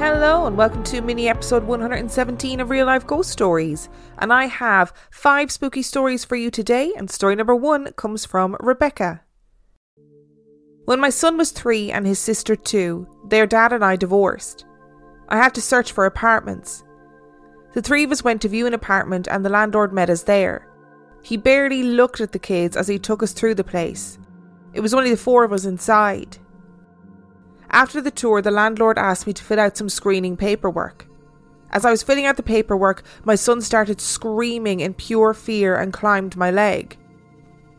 Hello, and welcome to mini episode 117 of Real Life Ghost Stories. And I have five spooky stories for you today, and story number one comes from Rebecca. When my son was three and his sister two, their dad and I divorced. I had to search for apartments. The three of us went to view an apartment, and the landlord met us there. He barely looked at the kids as he took us through the place. It was only the four of us inside. After the tour, the landlord asked me to fill out some screening paperwork. As I was filling out the paperwork, my son started screaming in pure fear and climbed my leg.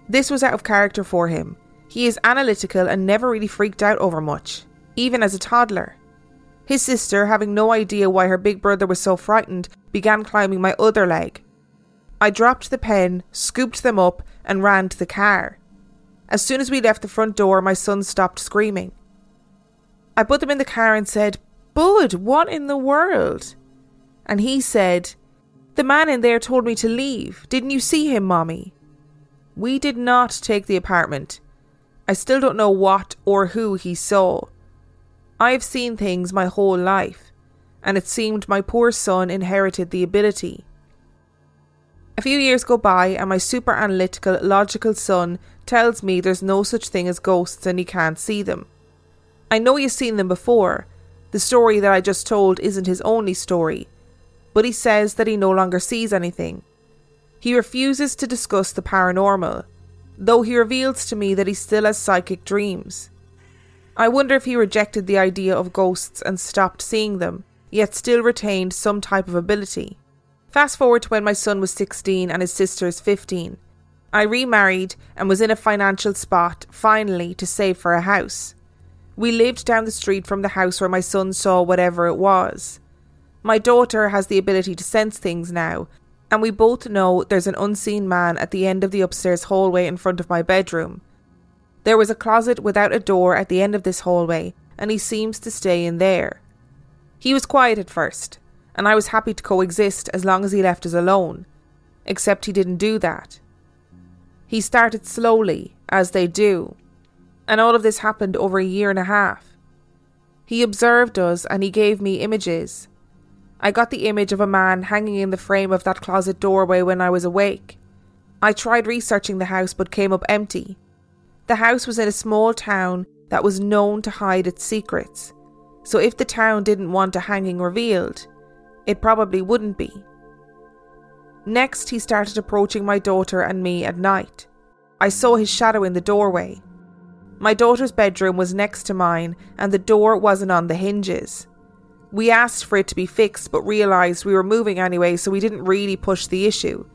This was out of character for him. He is analytical and never really freaked out over much, even as a toddler. His sister, having no idea why her big brother was so frightened, began climbing my other leg. I dropped the pen, scooped them up, and ran to the car. As soon as we left the front door, my son stopped screaming. I put them in the car and said, Bud, what in the world? And he said, The man in there told me to leave. Didn't you see him, Mommy? We did not take the apartment. I still don't know what or who he saw. I've seen things my whole life, and it seemed my poor son inherited the ability. A few years go by, and my super analytical, logical son tells me there's no such thing as ghosts and he can't see them. I know you've seen them before. The story that I just told isn't his only story, but he says that he no longer sees anything. He refuses to discuss the paranormal, though he reveals to me that he still has psychic dreams. I wonder if he rejected the idea of ghosts and stopped seeing them, yet still retained some type of ability. Fast forward to when my son was 16 and his sister is 15. I remarried and was in a financial spot, finally, to save for a house. We lived down the street from the house where my son saw whatever it was. My daughter has the ability to sense things now, and we both know there's an unseen man at the end of the upstairs hallway in front of my bedroom. There was a closet without a door at the end of this hallway, and he seems to stay in there. He was quiet at first, and I was happy to coexist as long as he left us alone. Except he didn't do that. He started slowly, as they do, and all of this happened over a year and a half. He observed us and he gave me images. I got the image of a man hanging in the frame of that closet doorway when I was awake. I tried researching the house but came up empty. The house was in a small town that was known to hide its secrets, so if the town didn't want a hanging revealed, it probably wouldn't be. Next, he started approaching my daughter and me at night. I saw his shadow in the doorway. My daughter's bedroom was next to mine, and the door wasn't on the hinges. We asked for it to be fixed, but realised we were moving anyway, so we didn't really push the issue.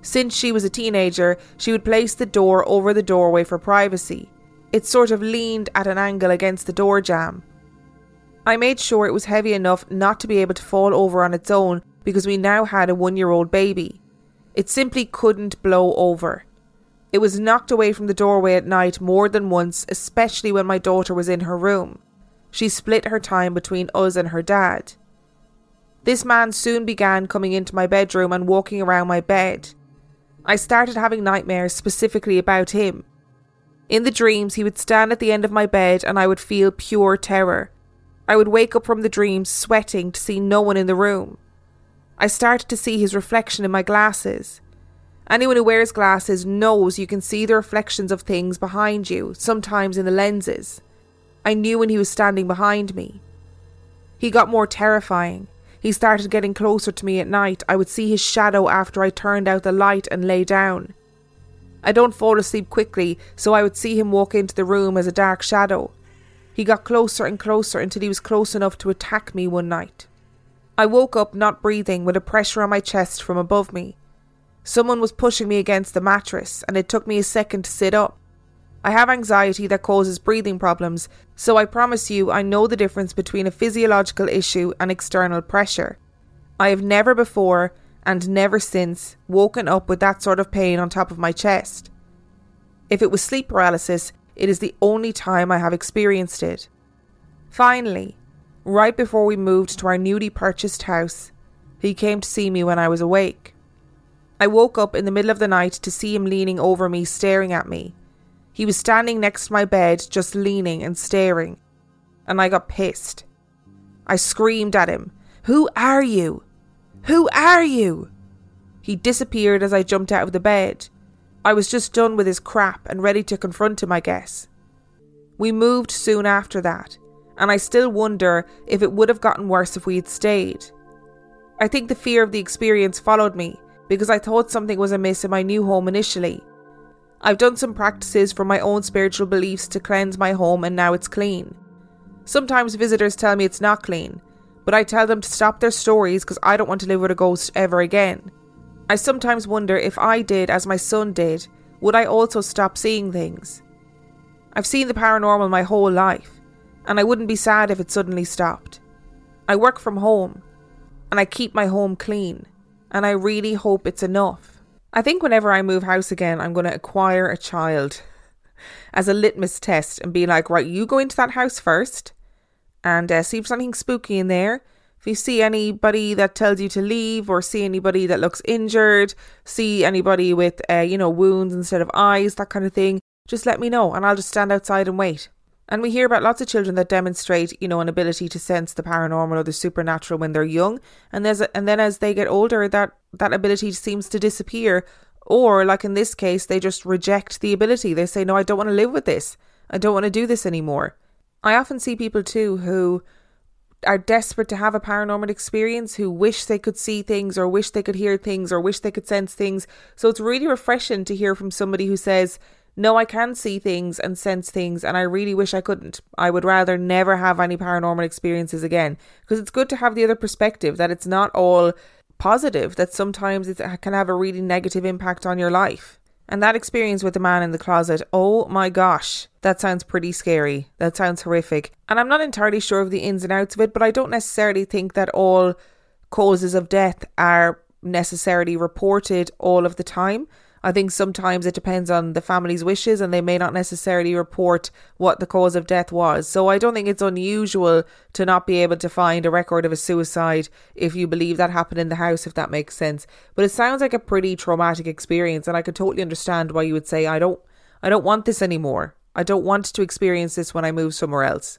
Since she was a teenager, she would place the door over the doorway for privacy. It sort of leaned at an angle against the door jamb. I made sure it was heavy enough not to be able to fall over on its own because we now had a one year old baby. It simply couldn't blow over. It was knocked away from the doorway at night more than once, especially when my daughter was in her room. She split her time between us and her dad. This man soon began coming into my bedroom and walking around my bed. I started having nightmares specifically about him. In the dreams, he would stand at the end of my bed and I would feel pure terror. I would wake up from the dreams sweating to see no one in the room. I started to see his reflection in my glasses. Anyone who wears glasses knows you can see the reflections of things behind you, sometimes in the lenses. I knew when he was standing behind me. He got more terrifying. He started getting closer to me at night. I would see his shadow after I turned out the light and lay down. I don't fall asleep quickly, so I would see him walk into the room as a dark shadow. He got closer and closer until he was close enough to attack me one night. I woke up not breathing with a pressure on my chest from above me. Someone was pushing me against the mattress, and it took me a second to sit up. I have anxiety that causes breathing problems, so I promise you I know the difference between a physiological issue and external pressure. I have never before and never since woken up with that sort of pain on top of my chest. If it was sleep paralysis, it is the only time I have experienced it. Finally, right before we moved to our newly purchased house, he came to see me when I was awake. I woke up in the middle of the night to see him leaning over me, staring at me. He was standing next to my bed, just leaning and staring, and I got pissed. I screamed at him, Who are you? Who are you? He disappeared as I jumped out of the bed. I was just done with his crap and ready to confront him, I guess. We moved soon after that, and I still wonder if it would have gotten worse if we had stayed. I think the fear of the experience followed me because I thought something was amiss in my new home initially, I've done some practices for my own spiritual beliefs to cleanse my home and now it's clean. Sometimes visitors tell me it's not clean, but I tell them to stop their stories because I don't want to live with a ghost ever again. I sometimes wonder if I did as my son did, would I also stop seeing things? I've seen the paranormal my whole life, and I wouldn't be sad if it suddenly stopped. I work from home, and I keep my home clean, and I really hope it's enough. I think whenever I move house again, I'm going to acquire a child as a litmus test and be like, right, you go into that house first and uh, see if something spooky in there. If you see anybody that tells you to leave, or see anybody that looks injured, see anybody with, uh, you know, wounds instead of eyes, that kind of thing, just let me know and I'll just stand outside and wait. And we hear about lots of children that demonstrate, you know, an ability to sense the paranormal or the supernatural when they're young, and there's a, and then as they get older, that that ability seems to disappear. Or, like in this case, they just reject the ability. They say, "No, I don't want to live with this. I don't want to do this anymore." I often see people too who are desperate to have a paranormal experience, who wish they could see things, or wish they could hear things, or wish they could sense things. So it's really refreshing to hear from somebody who says, no, I can see things and sense things, and I really wish I couldn't. I would rather never have any paranormal experiences again because it's good to have the other perspective that it's not all positive, that sometimes it can have a really negative impact on your life. And that experience with the man in the closet, oh my gosh, that sounds pretty scary. That sounds horrific. And I'm not entirely sure of the ins and outs of it, but I don't necessarily think that all causes of death are necessarily reported all of the time. I think sometimes it depends on the family's wishes and they may not necessarily report what the cause of death was. So I don't think it's unusual to not be able to find a record of a suicide if you believe that happened in the house, if that makes sense. But it sounds like a pretty traumatic experience and I could totally understand why you would say, I don't I don't want this anymore. I don't want to experience this when I move somewhere else.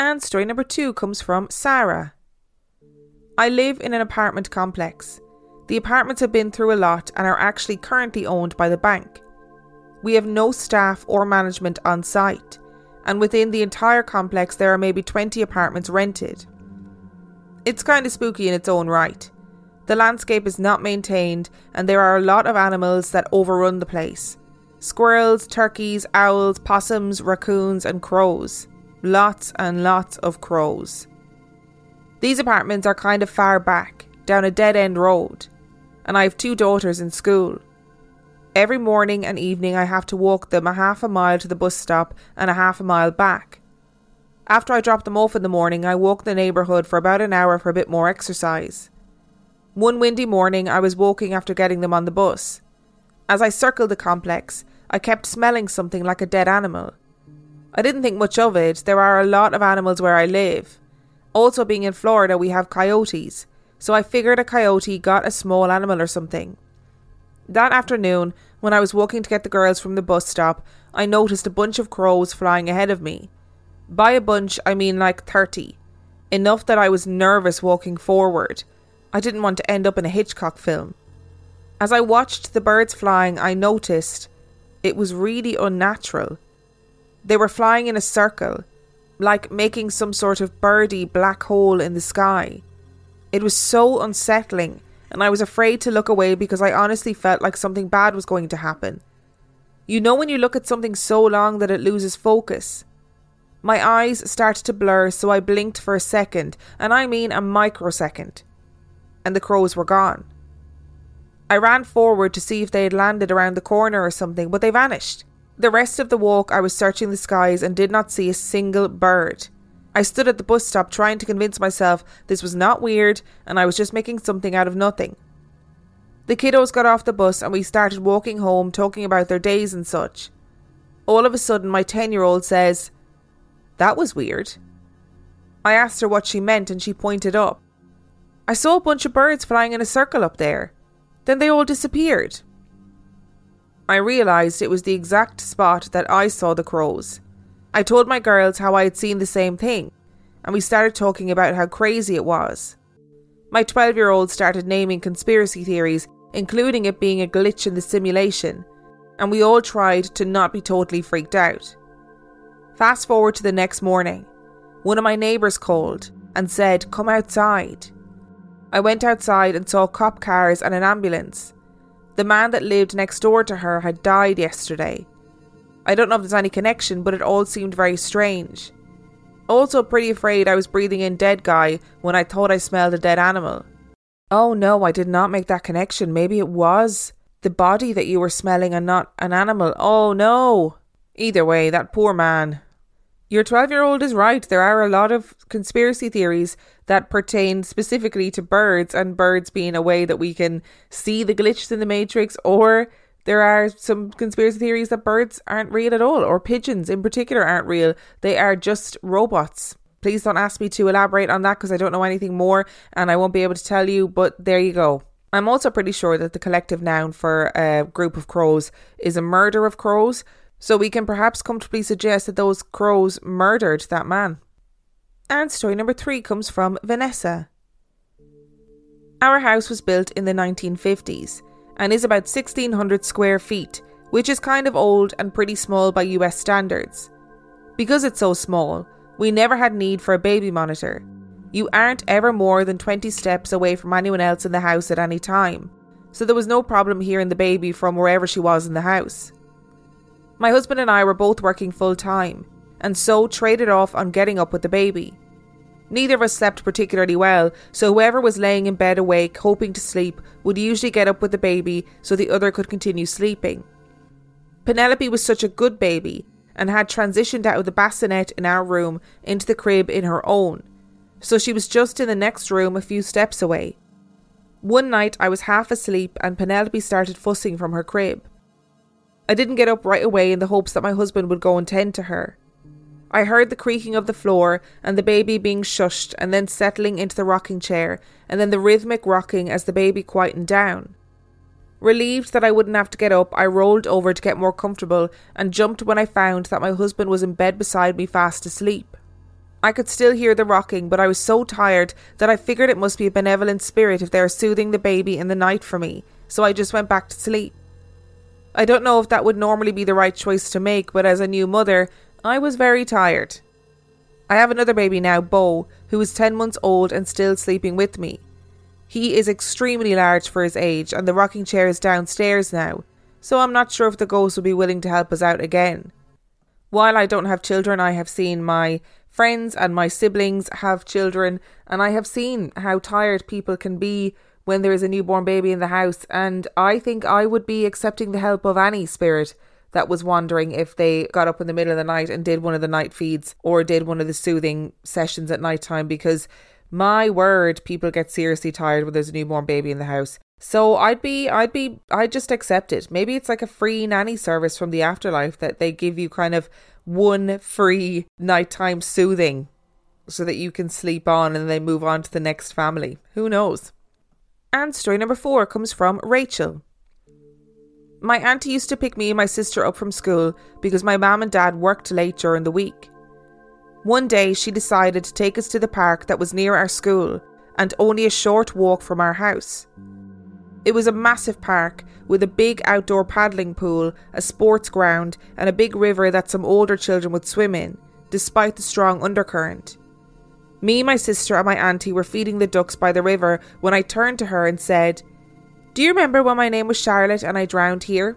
And story number two comes from Sahra. I live in an apartment complex. The apartments have been through a lot and are actually currently owned by the bank. We have no staff or management on site, and within the entire complex, there are maybe 20 apartments rented. It's kind of spooky in its own right. The landscape is not maintained, and there are a lot of animals that overrun the place. squirrels, turkeys, owls, possums, raccoons, and crows. Lots and lots of crows. These apartments are kind of far back, down a dead end road, and I have two daughters in school. Every morning and evening, I have to walk them a half a mile to the bus stop and a half a mile back. After I drop them off in the morning, I walk the neighbourhood for about an hour for a bit more exercise. One windy morning, I was walking after getting them on the bus. As I circled the complex, I kept smelling something like a dead animal. I didn't think much of it, there are a lot of animals where I live. Also, being in Florida, we have coyotes, so I figured a coyote got a small animal or something. That afternoon, when I was walking to get the girls from the bus stop, I noticed a bunch of crows flying ahead of me. By a bunch, I mean like 30. Enough that I was nervous walking forward. I didn't want to end up in a Hitchcock film. As I watched the birds flying, I noticed it was really unnatural. They were flying in a circle, like making some sort of birdy black hole in the sky. It was so unsettling and I was afraid to look away because I honestly felt like something bad was going to happen. You know when you look at something so long that it loses focus? My eyes started to blur, so I blinked for a second, and I mean a microsecond, and the crows were gone. I ran forward to see if they had landed around the corner or something, but they vanished. The rest of the walk, I was searching the skies and did not see a single bird. I stood at the bus stop trying to convince myself this was not weird and I was just making something out of nothing. The kiddos got off the bus and we started walking home talking about their days and such. All of a sudden, my 10 year old says, That was weird. I asked her what she meant and she pointed up. I saw a bunch of birds flying in a circle up there. Then they all disappeared. I realised it was the exact spot that I saw the crows. I told my girls how I had seen the same thing, and we started talking about how crazy it was. My 12 year old started naming conspiracy theories, including it being a glitch in the simulation, and we all tried to not be totally freaked out. Fast forward to the next morning. One of my neighbours called and said, Come outside. I went outside and saw cop cars and an ambulance. The man that lived next door to her had died yesterday, I don't know if there's any connection, but it all seemed very strange. Also, pretty afraid I was breathing in dead guy when I thought I smelled a dead animal. Oh no, I did not make that connection. Maybe it was the body that you were smelling and not an animal. Oh no! Either way, that poor man. Your 12 year old is right. There are a lot of conspiracy theories that pertain specifically to birds, and birds being a way that we can see the glitches in the Matrix or there are some conspiracy theories that birds aren't real at all, or pigeons in particular aren't real. They are just robots. Please don't ask me to elaborate on that because I don't know anything more and I won't be able to tell you, but there you go. I'm also pretty sure that the collective noun for a group of crows is a murder of crows, so we can perhaps comfortably suggest that those crows murdered that man. And story number three comes from Vanessa. Our house was built in the 1950s and is about 1600 square feet, which is kind of old and pretty small by US standards. Because it's so small, we never had need for a baby monitor. You aren't ever more than 20 steps away from anyone else in the house at any time, so there was no problem hearing the baby from wherever she was in the house. My husband and I were both working full time, and so traded off on getting up with the baby. Neither of us slept particularly well, so whoever was laying in bed awake, hoping to sleep, would usually get up with the baby so the other could continue sleeping. Penelope was such a good baby and had transitioned out of the bassinet in our room into the crib in her own, so she was just in the next room a few steps away. One night I was half asleep and Penelope started fussing from her crib. I didn't get up right away in the hopes that my husband would go and tend to her. I heard the creaking of the floor and the baby being shushed and then settling into the rocking chair, and then the rhythmic rocking as the baby quietened down. Relieved that I wouldn't have to get up, I rolled over to get more comfortable and jumped when I found that my husband was in bed beside me fast asleep. I could still hear the rocking, but I was so tired that I figured it must be a benevolent spirit if they are soothing the baby in the night for me, so I just went back to sleep. I don't know if that would normally be the right choice to make, but as a new mother, I was very tired. I have another baby now, Bo, who is 10 months old and still sleeping with me. He is extremely large for his age, and the rocking chair is downstairs now, so I'm not sure if the ghost will be willing to help us out again. While I don't have children, I have seen my friends and my siblings have children, and I have seen how tired people can be when there is a newborn baby in the house, and I think I would be accepting the help of any spirit that was wandering if they got up in the middle of the night and did one of the night feeds or did one of the soothing sessions at night time because my word, people get seriously tired when there's a newborn baby in the house. So I'd be, I'd be, I'd just accept it. Maybe it's like a free nanny service from the afterlife that they give you kind of one free nighttime soothing so that you can sleep on and then move on to the next family. Who knows? And story number four comes from Rachael. My auntie used to pick me and my sister up from school because my mum and dad worked late during the week. One day, she decided to take us to the park that was near our school and only a short walk from our house. It was a massive park with a big outdoor paddling pool, a sports ground, and a big river that some older children would swim in, despite the strong undercurrent. Me, my sister, and my auntie were feeding the ducks by the river when I turned to her and said, do you remember when my name was Charlotte and I drowned here?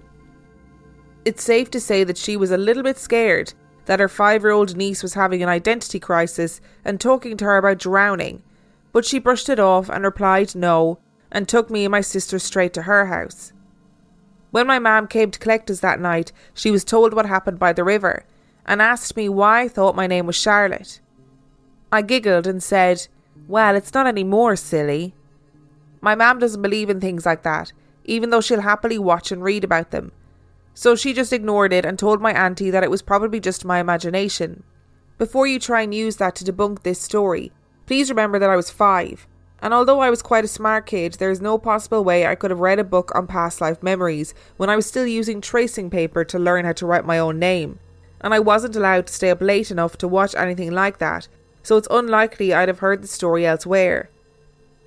It's safe to say that she was a little bit scared that her five year old niece was having an identity crisis and talking to her about drowning, but she brushed it off and replied no and took me and my sister straight to her house. When my mam came to collect us that night, she was told what happened by the river and asked me why I thought my name was Charlotte. I giggled and said, Well, it's not any more, silly. My mum doesn't believe in things like that, even though she'll happily watch and read about them. So she just ignored it and told my auntie that it was probably just my imagination. Before you try and use that to debunk this story, please remember that I was five, and although I was quite a smart kid, there is no possible way I could have read a book on past life memories when I was still using tracing paper to learn how to write my own name. And I wasn't allowed to stay up late enough to watch anything like that, so it's unlikely I'd have heard the story elsewhere.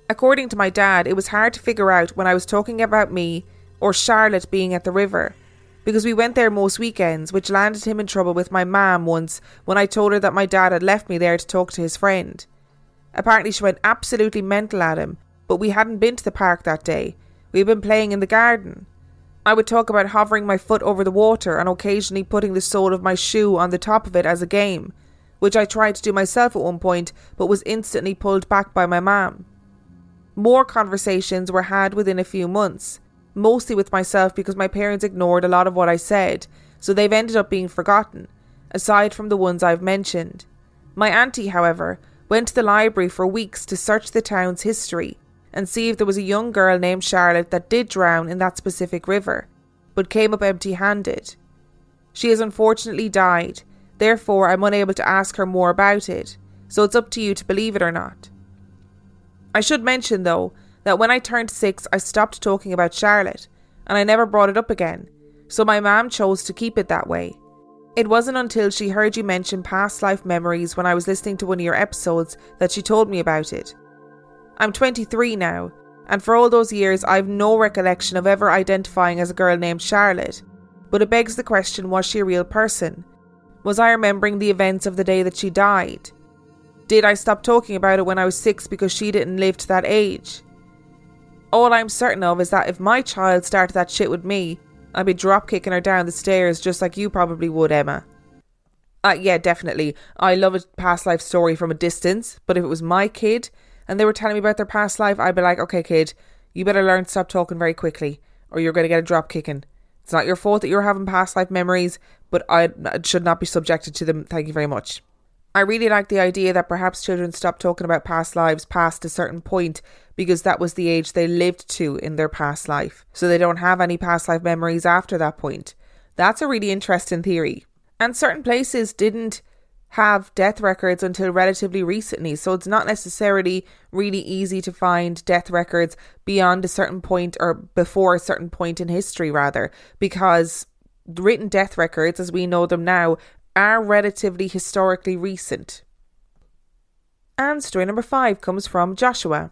According to my dad, it was hard to figure out when I was talking about me or Charlotte being at the river, because we went there most weekends, which landed him in trouble with my mam once when I told her that my dad had left me there to talk to his friend. Apparently, she went absolutely mental at him, but we hadn't been to the park that day. We had been playing in the garden. I would talk about hovering my foot over the water and occasionally putting the sole of my shoe on the top of it as a game, which I tried to do myself at one point but was instantly pulled back by my mam. More conversations were had within a few months, mostly with myself because my parents ignored a lot of what I said, so they've ended up being forgotten, aside from the ones I've mentioned. My auntie, however, went to the library for weeks to search the town's history and see if there was a young girl named Charlotte that did drown in that specific river, but came up empty handed. She has unfortunately died, therefore, I'm unable to ask her more about it, so it's up to you to believe it or not. I should mention, though, that when I turned six, I stopped talking about Charlotte, and I never brought it up again, so my mum chose to keep it that way. It wasn't until she heard you mention past life memories when I was listening to one of your episodes that she told me about it. I'm 23 now, and for all those years, I've no recollection of ever identifying as a girl named Charlotte. But it begs the question was she a real person? Was I remembering the events of the day that she died? Did I stop talking about it when I was six because she didn't live to that age? All I'm certain of is that if my child started that shit with me, I'd be drop kicking her down the stairs just like you probably would, Emma. Uh, yeah, definitely. I love a past life story from a distance, but if it was my kid and they were telling me about their past life, I'd be like, okay, kid, you better learn to stop talking very quickly or you're going to get a drop kicking. It's not your fault that you're having past life memories, but I should not be subjected to them. Thank you very much. I really like the idea that perhaps children stop talking about past lives past a certain point because that was the age they lived to in their past life. So they don't have any past life memories after that point. That's a really interesting theory. And certain places didn't have death records until relatively recently, so it's not necessarily really easy to find death records beyond a certain point or before a certain point in history, rather, because written death records, as we know them now, are relatively historically recent. And story number five comes from Joshua.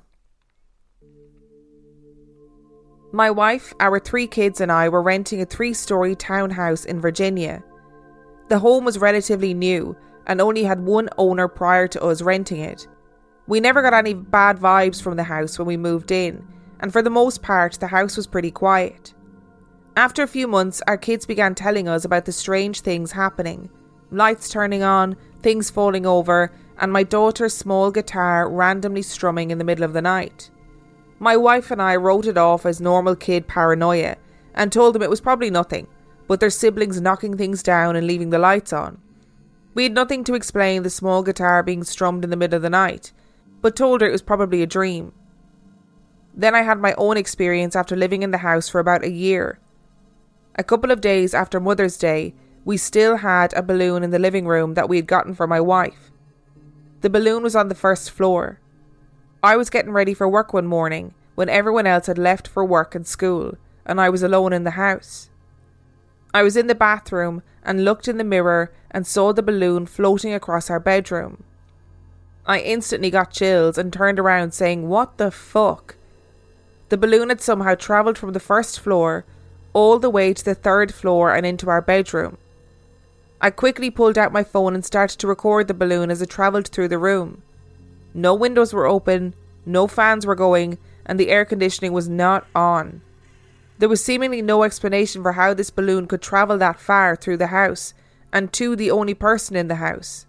My wife, our three kids, and I were renting a three story townhouse in Virginia. The home was relatively new and only had one owner prior to us renting it. We never got any bad vibes from the house when we moved in, and for the most part, the house was pretty quiet. After a few months, our kids began telling us about the strange things happening lights turning on, things falling over, and my daughter's small guitar randomly strumming in the middle of the night. My wife and I wrote it off as normal kid paranoia and told them it was probably nothing, but their siblings knocking things down and leaving the lights on. We had nothing to explain the small guitar being strummed in the middle of the night, but told her it was probably a dream. Then I had my own experience after living in the house for about a year. A couple of days after Mother's Day, we still had a balloon in the living room that we had gotten for my wife. The balloon was on the first floor. I was getting ready for work one morning when everyone else had left for work and school, and I was alone in the house. I was in the bathroom and looked in the mirror and saw the balloon floating across our bedroom. I instantly got chills and turned around saying, What the fuck? The balloon had somehow travelled from the first floor all the way to the third floor and into our bedroom. I quickly pulled out my phone and started to record the balloon as it travelled through the room. No windows were open, no fans were going, and the air conditioning was not on. There was seemingly no explanation for how this balloon could travel that far through the house, and to the only person in the house.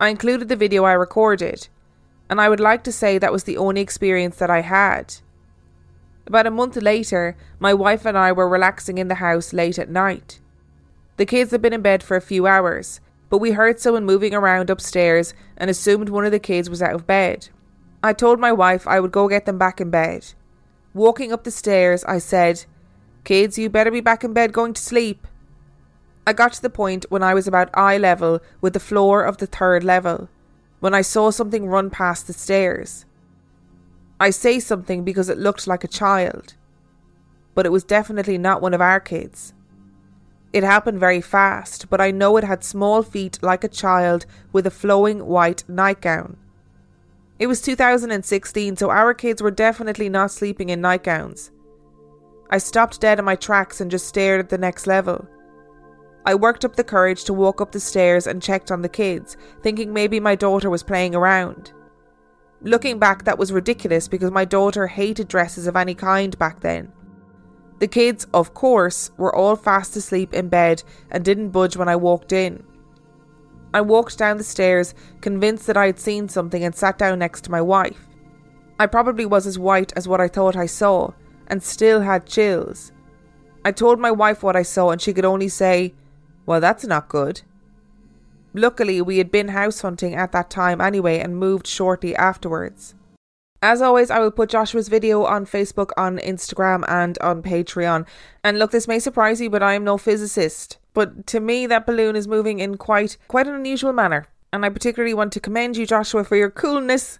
I included the video I recorded, and I would like to say that was the only experience that I had. About a month later, my wife and I were relaxing in the house late at night. The kids had been in bed for a few hours, but we heard someone moving around upstairs and assumed one of the kids was out of bed. I told my wife I would go get them back in bed. Walking up the stairs, I said, Kids, you better be back in bed going to sleep. I got to the point when I was about eye level with the floor of the third level, when I saw something run past the stairs. I say something because it looked like a child, but it was definitely not one of our kids. It happened very fast, but I know it had small feet like a child with a flowing white nightgown. It was 2016, so our kids were definitely not sleeping in nightgowns. I stopped dead in my tracks and just stared at the next level. I worked up the courage to walk up the stairs and checked on the kids, thinking maybe my daughter was playing around. Looking back, that was ridiculous because my daughter hated dresses of any kind back then. The kids, of course, were all fast asleep in bed and didn't budge when I walked in. I walked down the stairs, convinced that I had seen something, and sat down next to my wife. I probably was as white as what I thought I saw, and still had chills. I told my wife what I saw, and she could only say, Well, that's not good. Luckily, we had been house hunting at that time anyway and moved shortly afterwards. As always, I will put Joshua's video on Facebook, on Instagram, and on Patreon. And look, this may surprise you, but I am no physicist. But to me, that balloon is moving in quite quite an unusual manner. And I particularly want to commend you, Joshua, for your coolness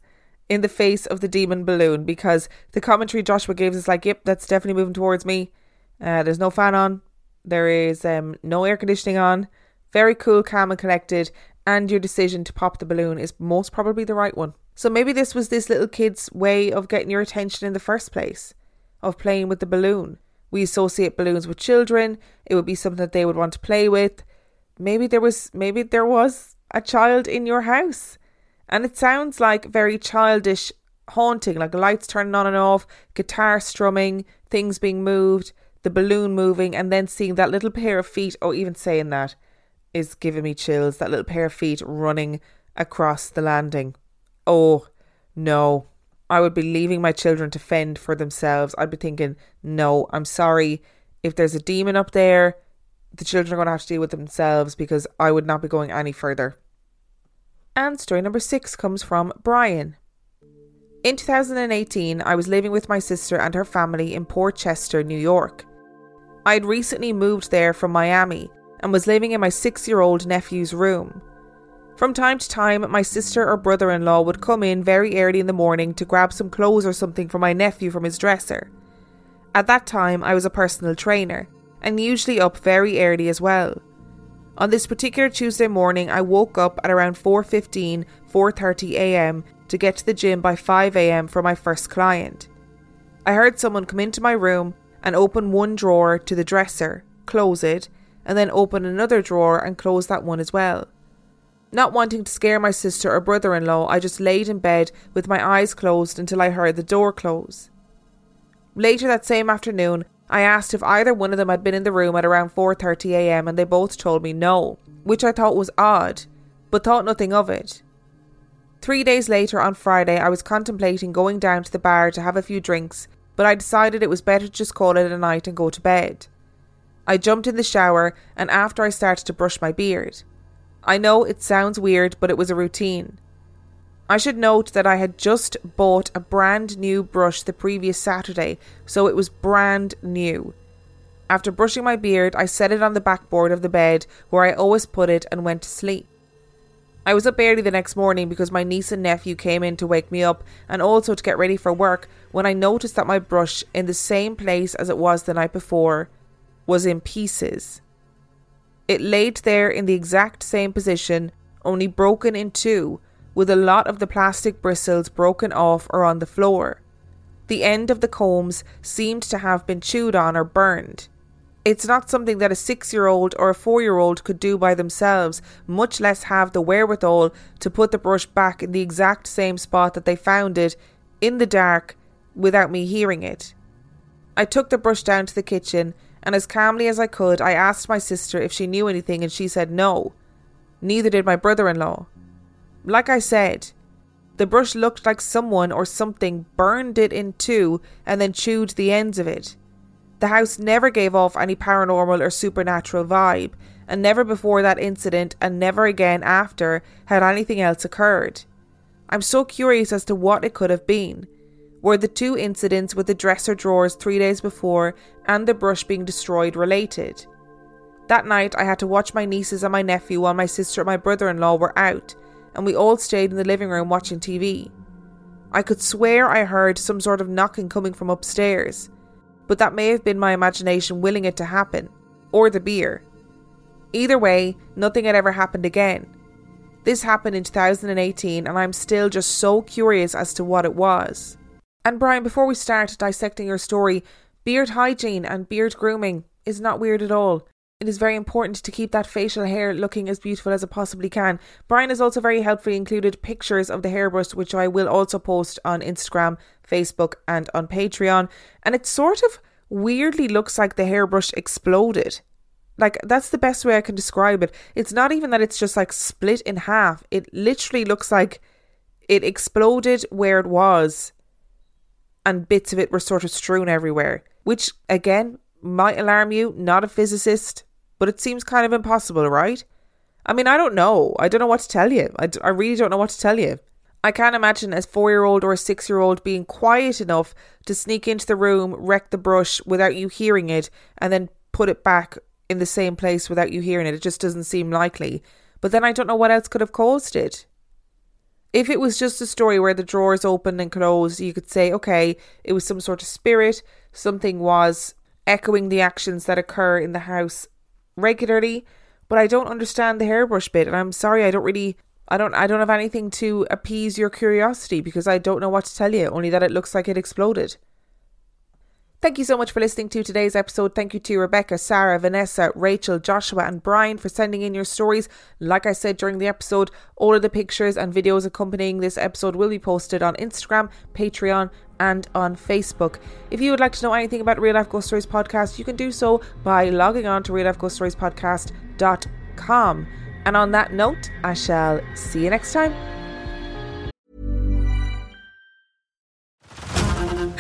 in the face of the demon balloon because the commentary Joshua gives is like, yep, that's definitely moving towards me. Uh, there's no fan on. There is um, no air conditioning on. Very cool, calm, and collected. And your decision to pop the balloon is most probably the right one. So maybe this was this little kid's way of getting your attention in the first place, of playing with the balloon. We associate balloons with children. It would be something that they would want to play with. Maybe there was maybe there was a child in your house. And it sounds like very childish haunting, like lights turning on and off, guitar strumming, things being moved, the balloon moving, and then seeing that little pair of feet. Oh, even saying that is giving me chills. That little pair of feet running across the landing. Oh, no. I would be leaving my children to fend for themselves. I'd be thinking, no, I'm sorry. If there's a demon up there, the children are going to have to deal with themselves because I would not be going any further. And story number six comes from Brian. In 2018, I was living with my sister and her family in Port Chester, New York. I had recently moved there from Miami and was living in my six year old nephew's room. From time to time, my sister or brother in law would come in very early in the morning to grab some clothes or something for my nephew from his dresser. At that time, I was a personal trainer, and usually up very early as well. On this particular Tuesday morning, I woke up at around 4:15, 4:30 a.m. to get to the gym by 5 a.m. for my first client. I heard someone come into my room and open one drawer to the dresser, close it, and then open another drawer and close that one as well. Not wanting to scare my sister or brother in law, I just laid in bed with my eyes closed until I heard the door close. Later that same afternoon, I asked if either one of them had been in the room at around 4:30 a.m. and they both told me no, which I thought was odd, but thought nothing of it. 3 days later on Friday, I was contemplating going down to the bar to have a few drinks, but I decided it was better to just call it a night and go to bed. I jumped in the shower and after I started to brush my beard. I know it sounds weird, but it was a routine. I should note that I had just bought a brand new brush the previous Saturday, so it was brand new. After brushing my beard, I set it on the backboard of the bed where I always put it and went to sleep. I was up early the next morning because my niece and nephew came in to wake me up and also to get ready for work when I noticed that my brush, in the same place as it was the night before, was in pieces. It laid there in the exact same position, only broken in two, with a lot of the plastic bristles broken off or on the floor. The end of the combs seemed to have been chewed on or burned. It's not something that a six year old or a four year old could do by themselves, much less have the wherewithal to put the brush back in the exact same spot that they found it, in the dark, without me hearing it. I took the brush down to the kitchen and as calmly as I could, I asked my sister if she knew anything, and she said no. Neither did my brother in law. Like I said, the brush looked like someone or something burned it in two and then chewed the ends of it. The house never gave off any paranormal or supernatural vibe, and never before that incident and never again after had anything else occurred. I'm so curious as to what it could have been, were the two incidents with the dresser drawers three days before and the brush being destroyed related? That night, I had to watch my nieces and my nephew while my sister and my brother in law were out, and we all stayed in the living room watching TV. I could swear I heard some sort of knocking coming from upstairs, but that may have been my imagination willing it to happen, or the beer. Either way, nothing had ever happened again. This happened in 2018, and I'm still just so curious as to what it was. And Brian, before we start dissecting your story, beard hygiene and beard grooming is not weird at all. It is very important to keep that facial hair looking as beautiful as it possibly can. Brian has also very helpfully included pictures of the hairbrush, which I will also post on Instagram, Facebook, and on Patreon. And it sort of weirdly looks like the hairbrush exploded. Like, that's the best way I can describe it. It's not even that it's just like split in half, it literally looks like it exploded where it was and bits of it were sort of strewn everywhere, which again might alarm you, not a physicist, but it seems kind of impossible, right? I mean, I don't know. I don't know what to tell you. I, d- I really don't know what to tell you. I can't imagine a four year old or a six year old being quiet enough to sneak into the room, wreck the brush without you hearing it, and then put it back in the same place without you hearing it. It just doesn't seem likely. But then I don't know what else could have caused it. If it was just a story where the drawers opened and closed, you could say, okay, it was some sort of spirit, something was echoing the actions that occur in the house regularly. But I don't understand the hairbrush bit, and I'm sorry, I don't really I don't I don't have anything to appease your curiosity because I don't know what to tell you, only that it looks like it exploded. Thank you so much for listening to today's episode. Thank you to Rebecca, Sahra, Vanessa, Rachael, Joshua, and Brian for sending in your stories. Like I said during the episode, all of the pictures and videos accompanying this episode will be posted on Instagram, Patreon, and on Facebook. If you would like to know anything about Real Life Ghost Stories podcast, you can do so by logging on to realifeghost podcast.com. And on that note, I shall see you next time.